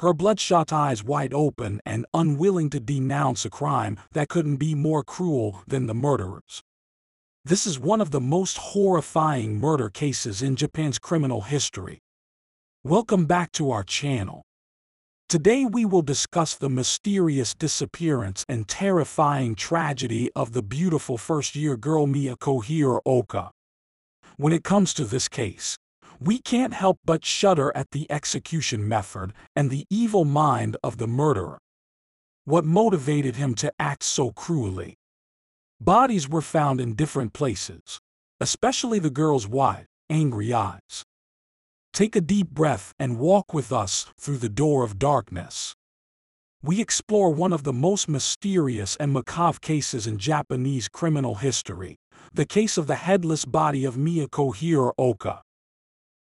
her bloodshot eyes wide open and unwilling to denounce a crime that couldn't be more cruel than the murderers. This is one of the most horrifying murder cases in Japan's criminal history. Welcome back to our channel. Today we will discuss the mysterious disappearance and terrifying tragedy of the beautiful first-year girl Miyako Hiraoka. When it comes to this case, we can't help but shudder at the execution method and the evil mind of the murderer. What motivated him to act so cruelly? Bodies were found in different places, especially the girl's wide, angry eyes. Take a deep breath and walk with us through the door of darkness. We explore one of the most mysterious and macabre cases in Japanese criminal history, the case of the headless body of Miyako Hiraoka.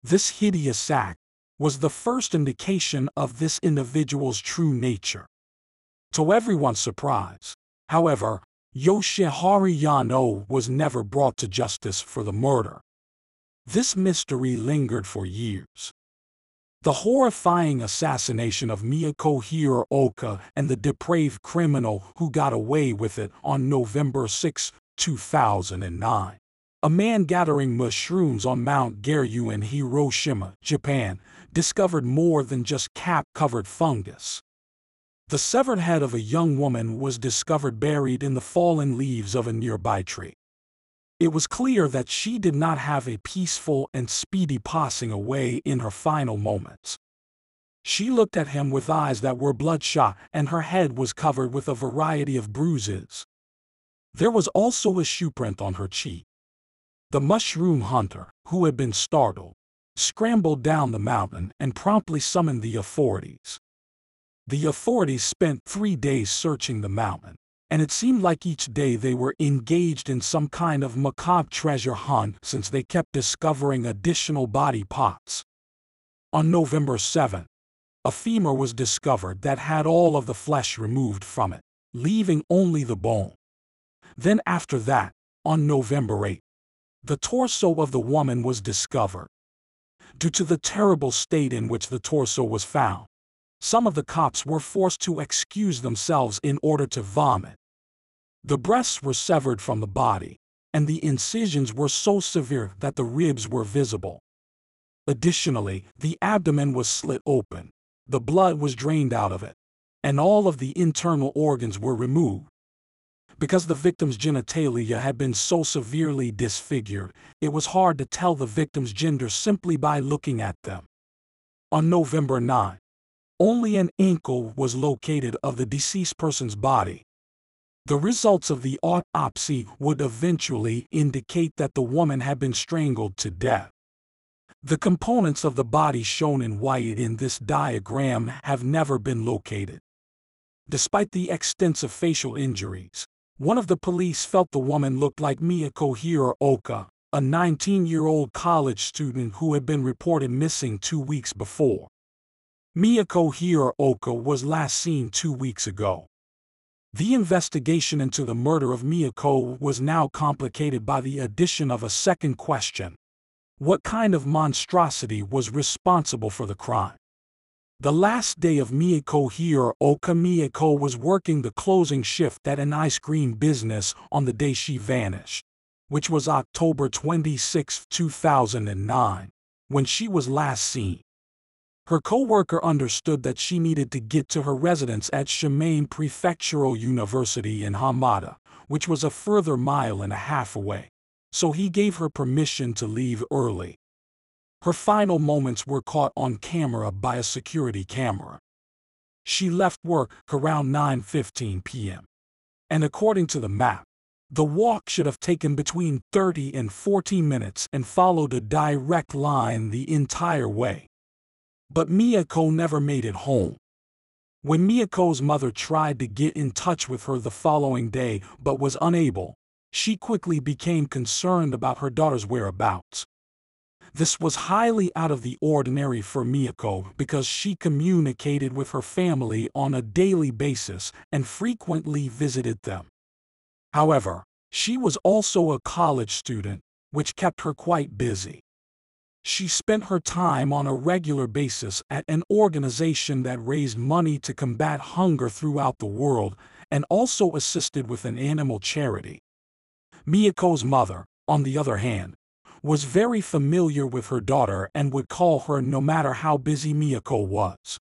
This hideous act was the first indication of this individual's true nature. To everyone's surprise, however, Yoshiharu Yano was never brought to justice for the murder. This mystery lingered for years. The horrifying assassination of Miyako Hiraoka and the depraved criminal who got away with it on November 6, 2009. A man gathering mushrooms on Mount Garyu in Hiroshima, Japan, discovered more than just cap-covered fungus. The severed head of a young woman was discovered buried in the fallen leaves of a nearby tree. It was clear that she did not have a peaceful and speedy passing away in her final moments. She looked at him with eyes that were bloodshot, and her head was covered with a variety of bruises. There was also a shoe print on her cheek. The mushroom hunter, who had been startled, scrambled down the mountain and promptly summoned the authorities. The authorities spent three days searching the mountain, and it seemed like each day they were engaged in some kind of macabre treasure hunt since they kept discovering additional body parts. On November 7, a femur was discovered that had all of the flesh removed from it, leaving only the bone. Then after that, on November 8, the torso of the woman was discovered. Due to the terrible state in which the torso was found, some of the cops were forced to excuse themselves in order to vomit. The breasts were severed from the body, and the incisions were so severe that the ribs were visible. Additionally, the abdomen was slit open, the blood was drained out of it, and all of the internal organs were removed. Because the victim's genitalia had been so severely disfigured, it was hard to tell the victim's gender simply by looking at them. On November 9, only an ankle was located of the deceased person's body. The results of the autopsy would eventually indicate that the woman had been strangled to death. The components of the body shown in white in this diagram have never been located. Despite the extensive facial injuries, one of the police felt the woman looked like Miyako Hiraoka, a 19-year-old college student who had been reported missing two weeks before. Miyako Hiraoka was last seen two weeks ago. The investigation into the murder of Miyako was now complicated by the addition of a second question. What kind of monstrosity was responsible for the crime? The last day of Miyako Hiraoka Miyako was working the closing shift at an ice cream business on the day she vanished, which was October 26, 2009, when she was last seen. Her co-worker understood that she needed to get to her residence at Shimane Prefectural University in Hamada, which was a further mile and a half away, so he gave her permission to leave early. Her final moments were caught on camera by a security camera. She left work around 9.15 p.m. And according to the map, the walk should have taken between 30 and 40 minutes and followed a direct line the entire way. But Miyako never made it home. When Miyako's mother tried to get in touch with her the following day but was unable, she quickly became concerned about her daughter's whereabouts. This was highly out of the ordinary for Miyako because she communicated with her family on a daily basis and frequently visited them. However, she was also a college student, which kept her quite busy. she spent her time on a regular basis at an organization that raised money to combat hunger throughout the world and also assisted with an animal charity. Miyako's mother, on the other hand, was very familiar with her daughter and would call her no matter how busy Miyako was.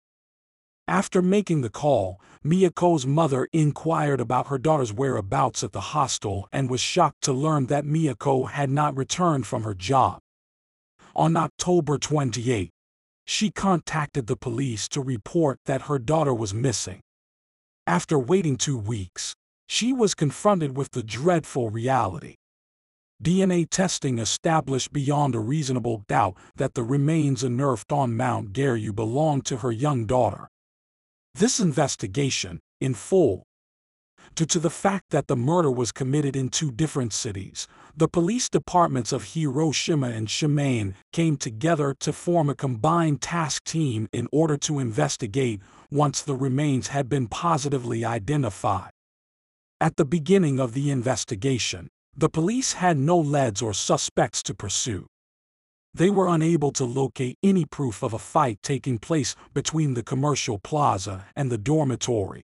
After making the call, Miyako's mother inquired about her daughter's whereabouts at the hostel and was shocked to learn that Miyako had not returned from her job. On October 28, she contacted the police to report that her daughter was missing. After waiting two weeks, she was confronted with the dreadful reality. DNA testing established beyond a reasonable doubt that the remains unearthed on Mount Garyu belonged to her young daughter. This investigation, in full, Due to the fact that the murder was committed in two different cities, the police departments of Hiroshima and Shimane came together to form a combined task team in order to investigate once the remains had been positively identified. At the beginning of the investigation, the police had no leads or suspects to pursue. They were unable to locate any proof of a fight taking place between the commercial plaza and the dormitory.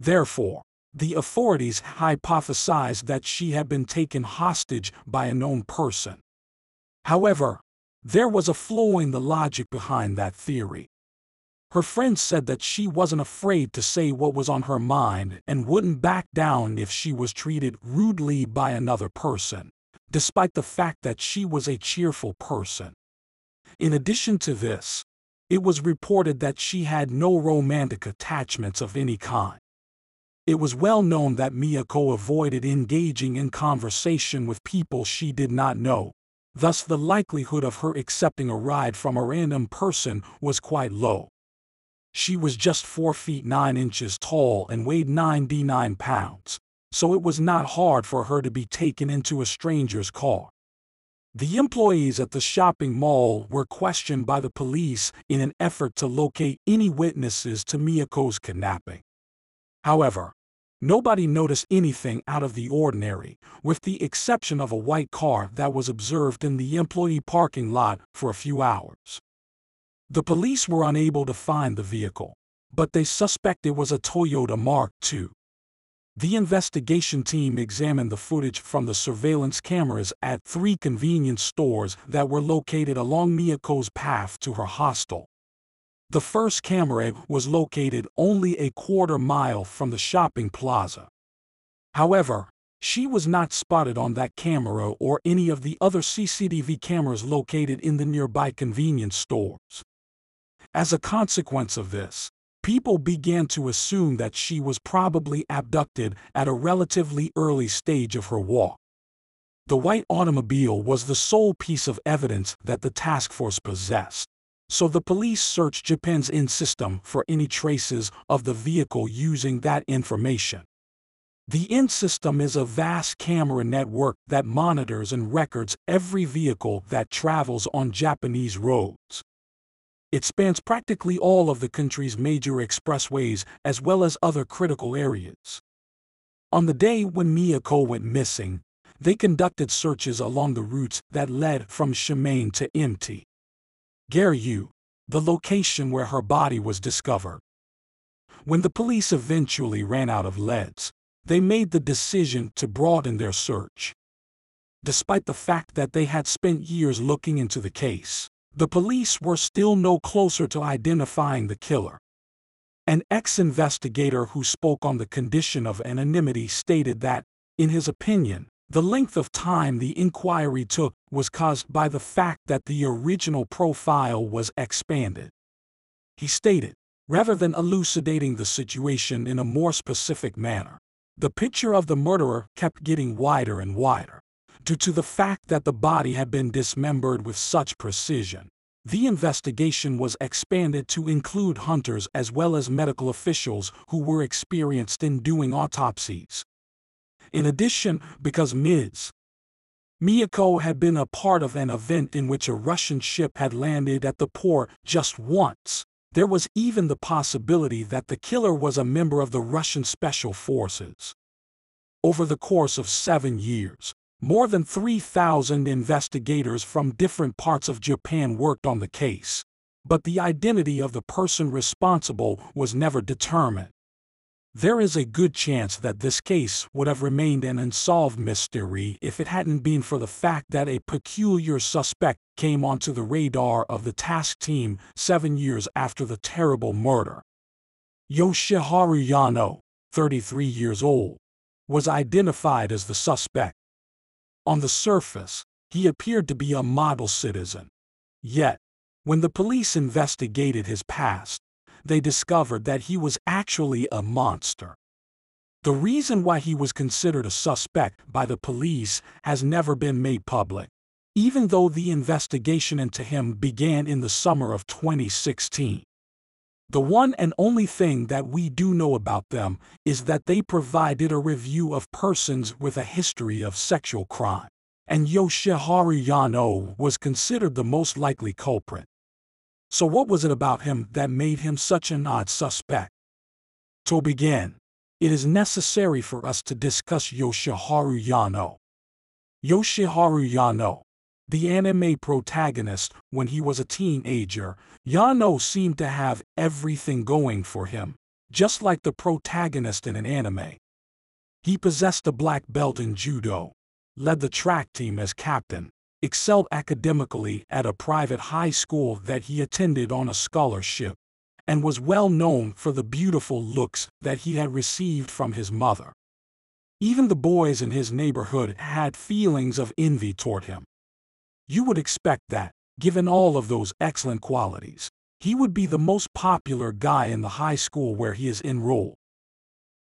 Therefore, the authorities hypothesized that she had been taken hostage by a known person. However, there was a flaw in the logic behind that theory. Her friends said that she wasn't afraid to say what was on her mind and wouldn't back down if she was treated rudely by another person, despite the fact that she was a cheerful person. In addition to this, it was reported that she had no romantic attachments of any kind. It was well known that Miyako avoided engaging in conversation with people she did not know. Thus, the likelihood of her accepting a ride from a random person was quite low. She was just 4 feet 9 inches tall and weighed 99 pounds, so it was not hard for her to be taken into a stranger's car. The employees at the shopping mall were questioned by the police in an effort to locate any witnesses to Miyako's kidnapping. However, Nobody noticed anything out of the ordinary, with the exception of a white car that was observed in the employee parking lot for a few hours. The police were unable to find the vehicle, but they suspect it was a Toyota Mark II. The investigation team examined the footage from the surveillance cameras at three convenience stores that were located along Miyako's path to her hostel. The first camera was located only a quarter mile from the shopping plaza. However, she was not spotted on that camera or any of the other CCTV cameras located in the nearby convenience stores. As a consequence of this, people began to assume that she was probably abducted at a relatively early stage of her walk. The white automobile was the sole piece of evidence that the task force possessed so the police searched Japan's N system for any traces of the vehicle using that information. The N system is a vast camera network that monitors and records every vehicle that travels on Japanese roads. It spans practically all of the country's major expressways as well as other critical areas. On the day when Miyako went missing, they conducted searches along the routes that led from Shimane to Mt. Garyu, the location where her body was discovered. When the police eventually ran out of leads, they made the decision to broaden their search. Despite the fact that they had spent years looking into the case, the police were still no closer to identifying the killer. An ex-investigator who spoke on the condition of anonymity stated that, in his opinion, the length of time the inquiry took was caused by the fact that the original profile was expanded. He stated, rather than elucidating the situation in a more specific manner, the picture of the murderer kept getting wider and wider. Due to the fact that the body had been dismembered with such precision, the investigation was expanded to include hunters as well as medical officials who were experienced in doing autopsies. In addition, because Ms. Miyako had been a part of an event in which a Russian ship had landed at the port just once, there was even the possibility that the killer was a member of the Russian Special Forces. Over the course of seven years, More than 3,000 investigators from different parts of Japan worked on the case, but the identity of the person responsible was never determined. There is a good chance that this case would have remained an unsolved mystery if it hadn't been for the fact that a peculiar suspect came onto the radar of the task team seven years after the terrible murder. Yoshiharu Yano, 33 years old, was identified as the suspect. On the surface, he appeared to be a model citizen. Yet, when the police investigated his past, they discovered that he was actually a monster. The reason why he was considered a suspect by the police has never been made public, even though the investigation into him began in the summer of 2016. The one and only thing that we do know about them is that they provided a review of persons with a history of sexual crime, and Yoshiharu Yano was considered the most likely culprit. So what was it about him that made him such an odd suspect? To begin, it is necessary for us to discuss Yoshiharu Yano. Yoshiharu Yano, the anime protagonist when he was a teenager, Yano seemed to have everything going for him, just like the protagonist in an anime. He possessed a black belt in judo, led the track team as captain, excelled academically at a private high school that he attended on a scholarship, and was well known for the beautiful looks that he had received from his mother. Even the boys in his neighborhood had feelings of envy toward him. You would expect that, given all of those excellent qualities, he would be the most popular guy in the high school where he is enrolled.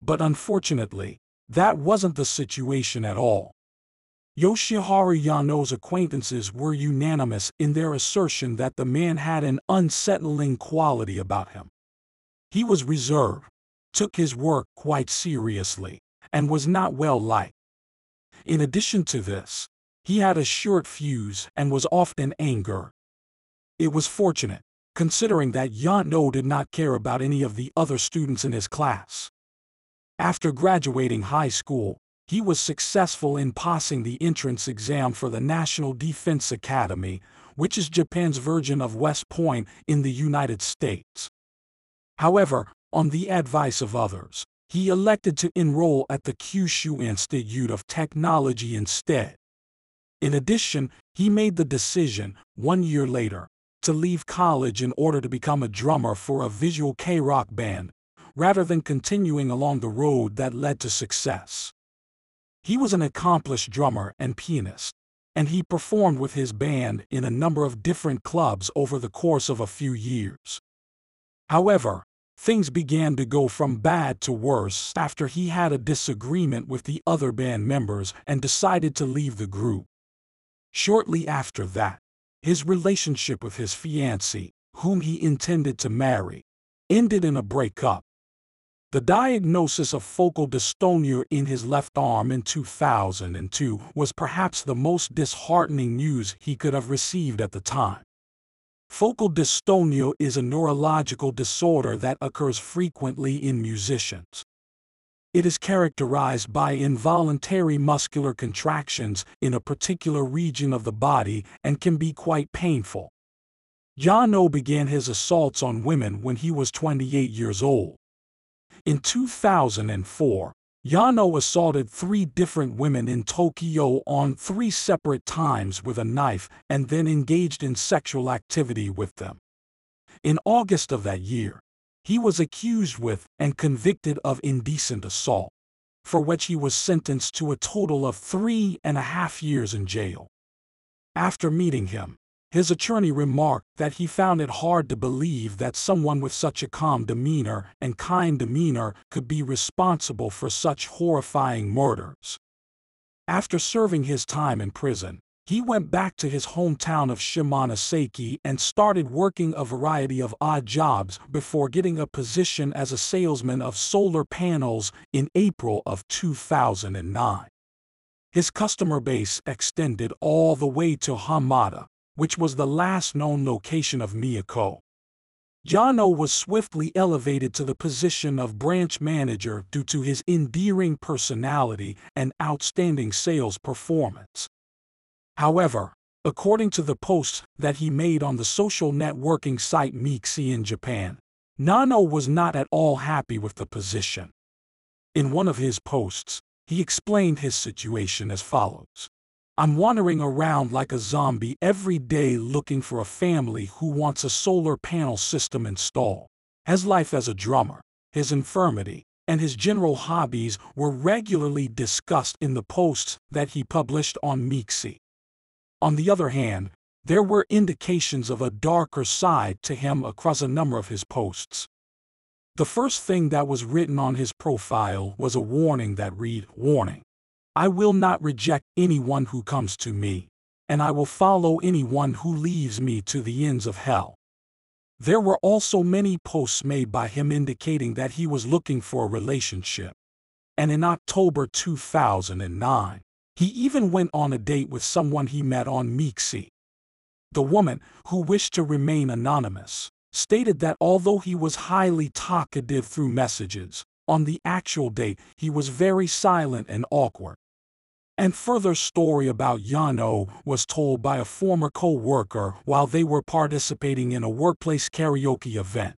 But unfortunately, that wasn't the situation at all. Yoshiharu Yano's acquaintances were unanimous in their assertion that the man had an unsettling quality about him. He was reserved, took his work quite seriously, and was not well liked. In addition to this, he had a short fuse and was often angry. It was fortunate, considering that Yano did not care about any of the other students in his class. After graduating high school, he was successful in passing the entrance exam for the National Defense Academy, which is Japan's version of West Point in the United States. However, on the advice of others, he elected to enroll at the Kyushu Institute of Technology instead. In addition, he made the decision, one year later, to leave college in order to become a drummer for a visual kei rock band, rather than continuing along the road that led to success. He was an accomplished drummer and pianist, and he performed with his band in a number of different clubs over the course of a few years. However, things began to go from bad to worse after he had a disagreement with the other band members and decided to leave the group. Shortly after that, his relationship with his fiancée, whom he intended to marry, ended in a breakup. The diagnosis of focal dystonia in his left arm in 2002 was perhaps the most disheartening news he could have received at the time. Focal dystonia is a neurological disorder that occurs frequently in musicians. It is characterized by involuntary muscular contractions in a particular region of the body and can be quite painful. Yano began his assaults on women when he was 28 years old. In 2004, Yano assaulted three different women in Tokyo on three separate times with a knife and then engaged in sexual activity with them. In August of that year, he was accused with and convicted of indecent assault, for which he was sentenced to a total of three and a half years in jail. After meeting him, his attorney remarked that he found it hard to believe that someone with such a calm demeanor and kind demeanor could be responsible for such horrifying murders. After serving his time in prison, he went back to his hometown of Shimonoseki and started working a variety of odd jobs before getting a position as a salesman of solar panels in April of 2009. His customer base extended all the way to Hamada, which was the last known location of Miyako. Yano was swiftly elevated to the position of branch manager due to his endearing personality and outstanding sales performance. However, according to the posts that he made on the social networking site Mixi in Japan, Yano was not at all happy with the position. In one of his posts, he explained his situation as follows. I'm wandering around like a zombie every day looking for a family who wants a solar panel system installed. His life as a drummer, his infirmity, and his general hobbies were regularly discussed in the posts that he published on Mixi. On the other hand, there were indications of a darker side to him across a number of his posts. The first thing that was written on his profile was a warning that read, Warning. I will not reject anyone who comes to me, and I will follow anyone who leaves me to the ends of hell. There were also many posts made by him indicating that he was looking for a relationship. And in October 2009, he even went on a date with someone he met on Mixi. The woman, who wished to remain anonymous, stated that although he was highly talkative through messages, on the actual date he was very silent and awkward. And further story about Yano was told by a former co-worker while they were participating in a workplace karaoke event.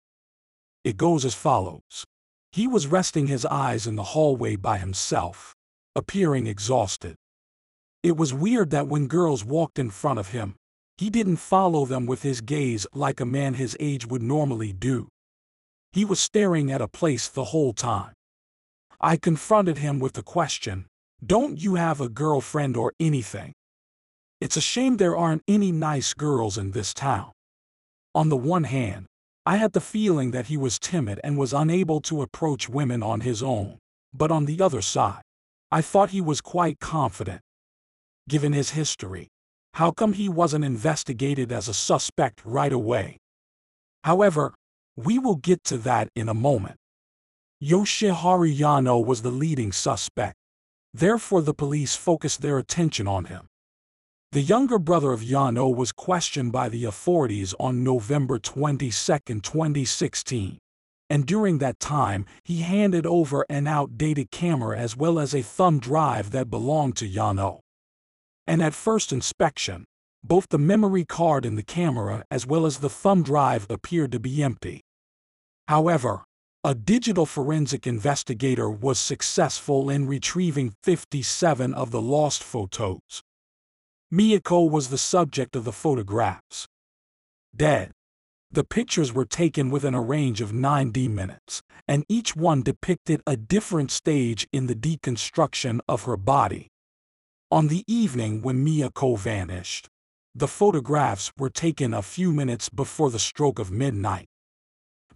It goes as follows. He was resting his eyes in the hallway by himself, appearing exhausted. It was weird that when girls walked in front of him, he didn't follow them with his gaze like a man his age would normally do. He was staring at a place the whole time. I confronted him with the question, don't you have a girlfriend or anything? It's a shame there aren't any nice girls in this town. On the one hand, I had the feeling that he was timid and was unable to approach women on his own, but on the other side, I thought he was quite confident. Given his history, how come he wasn't investigated as a suspect right away? However, we will get to that in a moment. Yoshiharu Yano was the leading suspect. Therefore the police focused their attention on him. The younger brother of Yano was questioned by the authorities on November 22, 2016. And during that time, he handed over an outdated camera as well as a thumb drive that belonged to Yano. And at first inspection, both the memory card in the camera as well as the thumb drive appeared to be empty. However, a digital forensic investigator was successful in retrieving 57 of the lost photos. Miyako was the subject of the photographs. Dead. The pictures were taken within a range of 90 minutes, and each one depicted a different stage in the deconstruction of her body. On the evening when Miyako vanished, the photographs were taken a few minutes before the stroke of midnight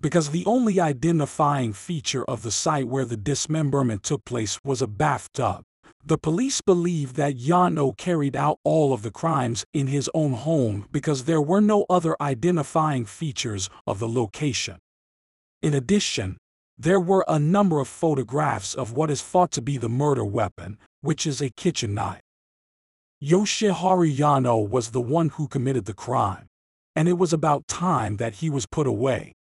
because the only identifying feature of the site where the dismemberment took place was a bathtub. The police believe that Yano carried out all of the crimes in his own home because there were no other identifying features of the location. In addition, there were a number of photographs of what is thought to be the murder weapon, which is a kitchen knife. Yoshiharu Yano was the one who committed the crime, and it was about time that he was put away.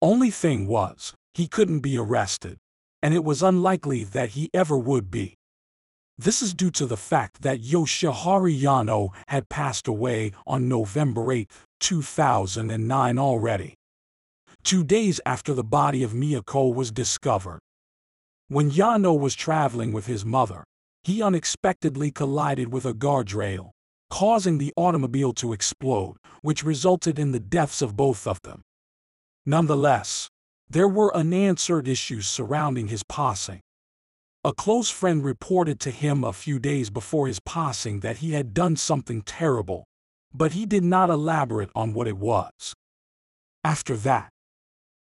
Only thing was, he couldn't be arrested, and it was unlikely that he ever would be. This is due to the fact that Yoshiharu Yano had passed away on November 8, 2009 already. Two days after the body of Miyako was discovered. When Yano was traveling with his mother, he unexpectedly collided with a guardrail, causing the automobile to explode, which resulted in the deaths of both of them. Nonetheless, there were unanswered issues surrounding his passing. A close friend reported to him a few days before his passing that he had done something terrible, but he did not elaborate on what it was. After that,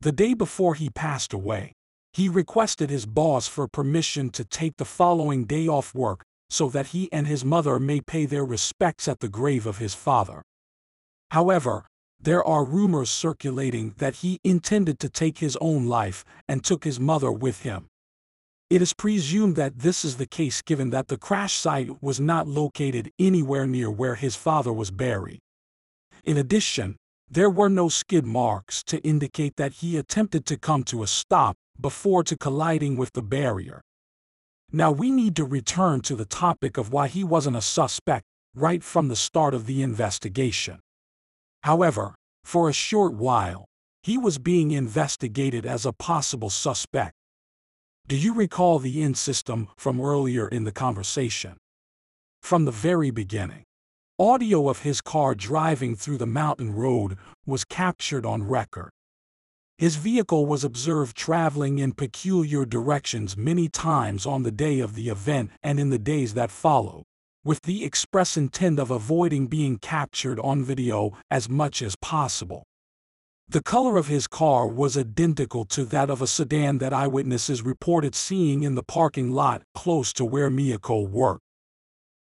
the day before he passed away, he requested his boss for permission to take the following day off work so that he and his mother may pay their respects at the grave of his father. However, there are rumors circulating that he intended to take his own life and took his mother with him. It is presumed that this is the case given that the crash site was not located anywhere near where his father was buried. In addition, There were no skid marks to indicate that he attempted to come to a stop before to colliding with the barrier. Now we need to return to the topic of why he wasn't a suspect right from the start of the investigation. However, for a short while, he was being investigated as a possible suspect. Do you recall the N system from earlier in the conversation? From the very beginning, audio of his car driving through the mountain road was captured on record. His vehicle was observed traveling in peculiar directions many times on the day of the event and in the days that followed, with the express intent of avoiding being captured on video as much as possible. The color of his car was identical to that of a sedan that eyewitnesses reported seeing in the parking lot close to where Miyako worked.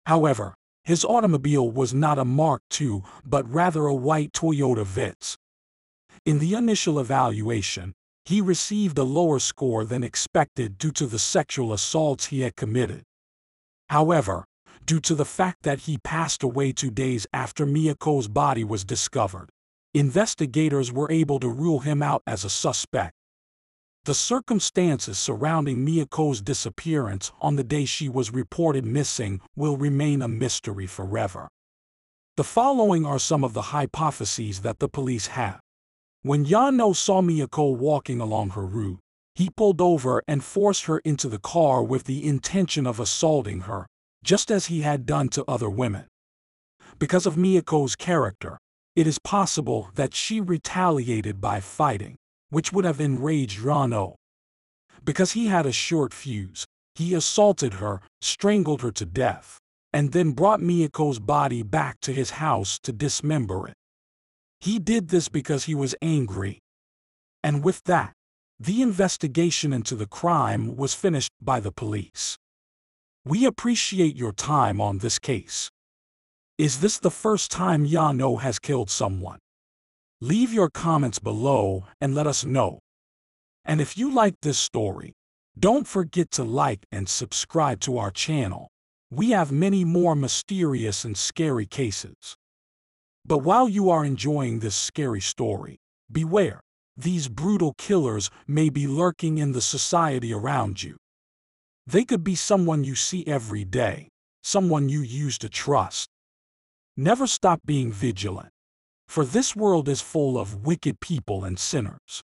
However, his automobile was not a Mark II, but rather a white Toyota Vitz. In the initial evaluation, he received a lower score than expected due to the sexual assaults he had committed. However, due to the fact that he passed away two days after Miyako's body was discovered, investigators were able to rule him out as a suspect. The circumstances surrounding Miyako's disappearance on the day she was reported missing will remain a mystery forever. The following are some of the hypotheses that the police have. When Yano saw Miyako walking along her route, he pulled over and forced her into the car with the intention of assaulting her, just as he had done to other women. Because of Miyako's character, it is possible that she retaliated by fighting, which would have enraged Yano. Because he had a short fuse, he assaulted her, strangled her to death, and then brought Miyako's body back to his house to dismember it. He did this because he was angry. And with that, the investigation into the crime was finished by the police. We appreciate your time on this case. Is this the first time Yano has killed someone? Leave your comments below and let us know. And if you like this story, don't forget to like and subscribe to our channel. We have many more mysterious and scary cases. But while you are enjoying this scary story, beware, these brutal killers may be lurking in the society around you. They could be someone you see every day, someone you used to trust. Never stop being vigilant, for this world is full of wicked people and sinners.